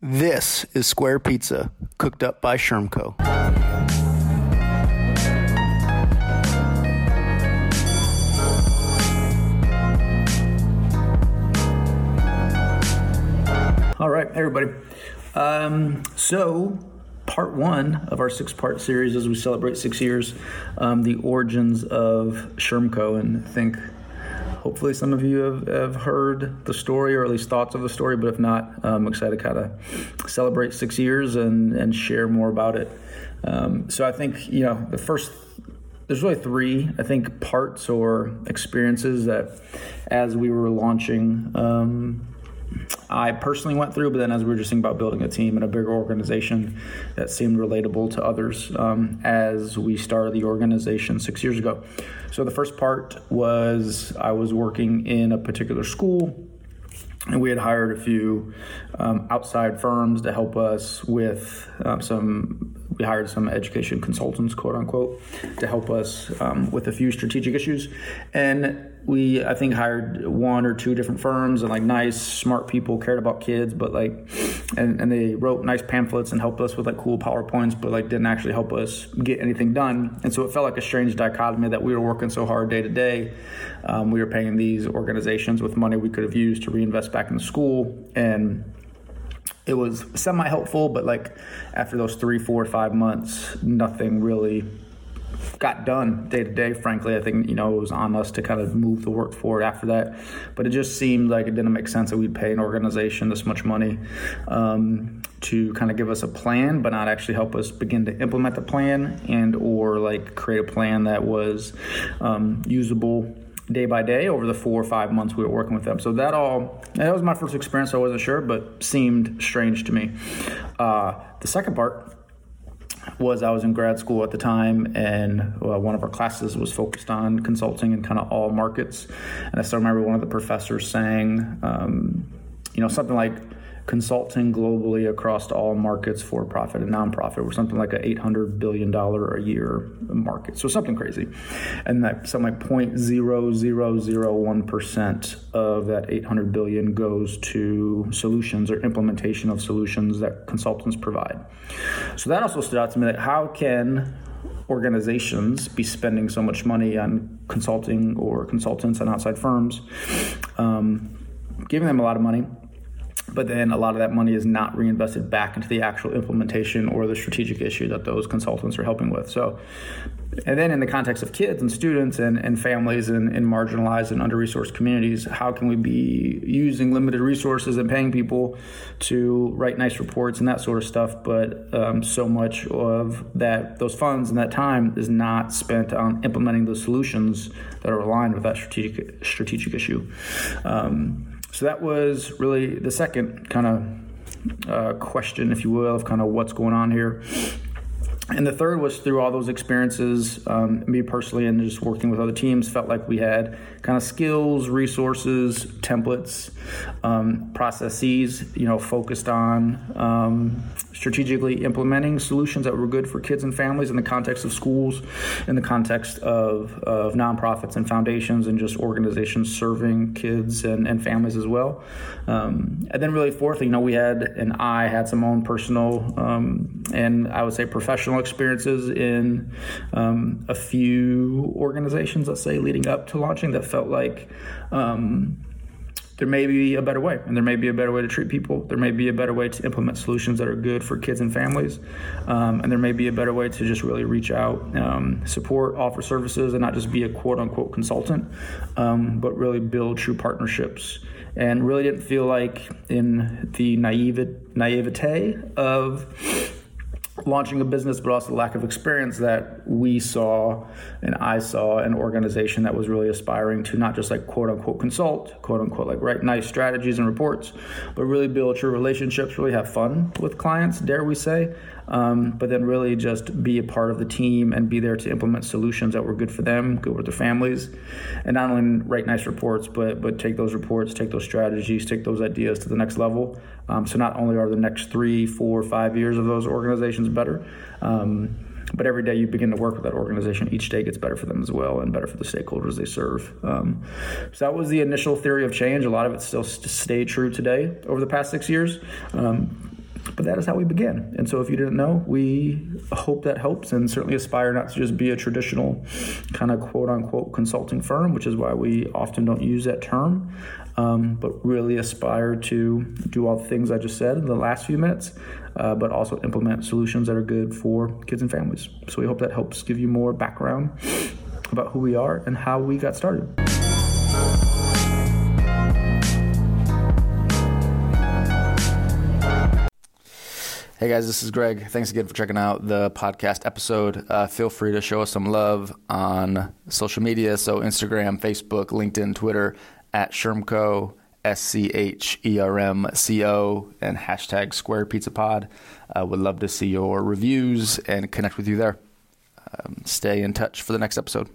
This is Square Pizza, cooked up by Schermco. All right, everybody. Um, so, part one of our six part series as we celebrate six years, um, the origins of Schermco. And think hopefully some of you have, have heard the story or at least thoughts of the story, but if not, I'm excited to kind of celebrate six years and, and share more about it. Um, so I think, you know, the first there's really three, I think, parts or experiences that as we were launching um, I personally went through, but then as we were just thinking about building a team and a bigger organization that seemed relatable to others um, as we started the organization six years ago. So the first part was I was working in a particular school. And we had hired a few um, outside firms to help us with um, some we hired some education consultants, quote unquote, to help us um, with a few strategic issues. And we, I think, hired one or two different firms and like nice, smart people, cared about kids, but like, and, and they wrote nice pamphlets and helped us with like cool PowerPoints, but like didn't actually help us get anything done. And so it felt like a strange dichotomy that we were working so hard day to day. Um, we were paying these organizations with money we could have used to reinvest back in the school. And it was semi helpful, but like after those three, four, five months, nothing really got done day to day. Frankly, I think you know it was on us to kind of move the work forward after that. But it just seemed like it didn't make sense that we'd pay an organization this much money um, to kind of give us a plan, but not actually help us begin to implement the plan and or like create a plan that was um, usable day by day over the four or five months we were working with them. So that all that was my first experience. I wasn't sure, but seemed strange to me. Uh, the second part was I was in grad school at the time, and uh, one of our classes was focused on consulting in kind of all markets. And I still remember one of the professors saying, um, you know, something like consulting globally across all markets, for profit and nonprofit, were something like an $800 billion a year market. So something crazy. And that something like 0.0001% of that 800 billion goes to solutions or implementation of solutions that consultants provide. So that also stood out to me that how can organizations be spending so much money on consulting or consultants and outside firms, um, giving them a lot of money but then a lot of that money is not reinvested back into the actual implementation or the strategic issue that those consultants are helping with. So, and then in the context of kids and students and, and families and, and marginalized and under resourced communities, how can we be using limited resources and paying people to write nice reports and that sort of stuff? But um, so much of that, those funds and that time is not spent on implementing those solutions that are aligned with that strategic strategic issue. Um, so that was really the second kind of uh, question, if you will, of kind of what's going on here. And the third was through all those experiences, um, me personally, and just working with other teams, felt like we had kind of skills, resources, templates, um, processes, you know, focused on um, strategically implementing solutions that were good for kids and families in the context of schools, in the context of, of nonprofits and foundations, and just organizations serving kids and, and families as well. Um, and then, really, fourthly, you know, we had, and I had some own personal um, and I would say professional experiences in um, a few organizations, let's say, leading up to launching that felt like um, there may be a better way, and there may be a better way to treat people. There may be a better way to implement solutions that are good for kids and families, um, and there may be a better way to just really reach out, um, support, offer services, and not just be a quote unquote consultant, um, but really build true partnerships. And really didn't feel like in the naive naivete of launching a business, but also lack of experience that we saw and I saw an organization that was really aspiring to not just like quote unquote consult, quote unquote like write nice strategies and reports, but really build true relationships, really have fun with clients, dare we say, um, but then really just be a part of the team and be there to implement solutions that were good for them, good with their families, and not only write nice reports, but but take those reports, take those strategies, take those ideas to the next level. Um, so not only are the next three, four, five years of those organizations better. Um, but every day you begin to work with that organization, each day gets better for them as well and better for the stakeholders they serve. Um, so that was the initial theory of change. A lot of it still stayed true today over the past six years. Um, But that is how we began. And so if you didn't know, we hope that helps and certainly aspire not to just be a traditional kind of quote unquote consulting firm, which is why we often don't use that term, um, but really aspire to do all the things I just said in the last few minutes, uh, but also implement solutions that are good for kids and families. So we hope that helps give you more background about who we are and how we got started. Hey guys, this is Greg. Thanks again for checking out the podcast episode. Uh, feel free to show us some love on social media. So, Instagram, Facebook, LinkedIn, Twitter at Schermco, S C H E R M C O, and hashtag Square Pizza Pod. Uh, would love to see your reviews and connect with you there. Um, stay in touch for the next episode.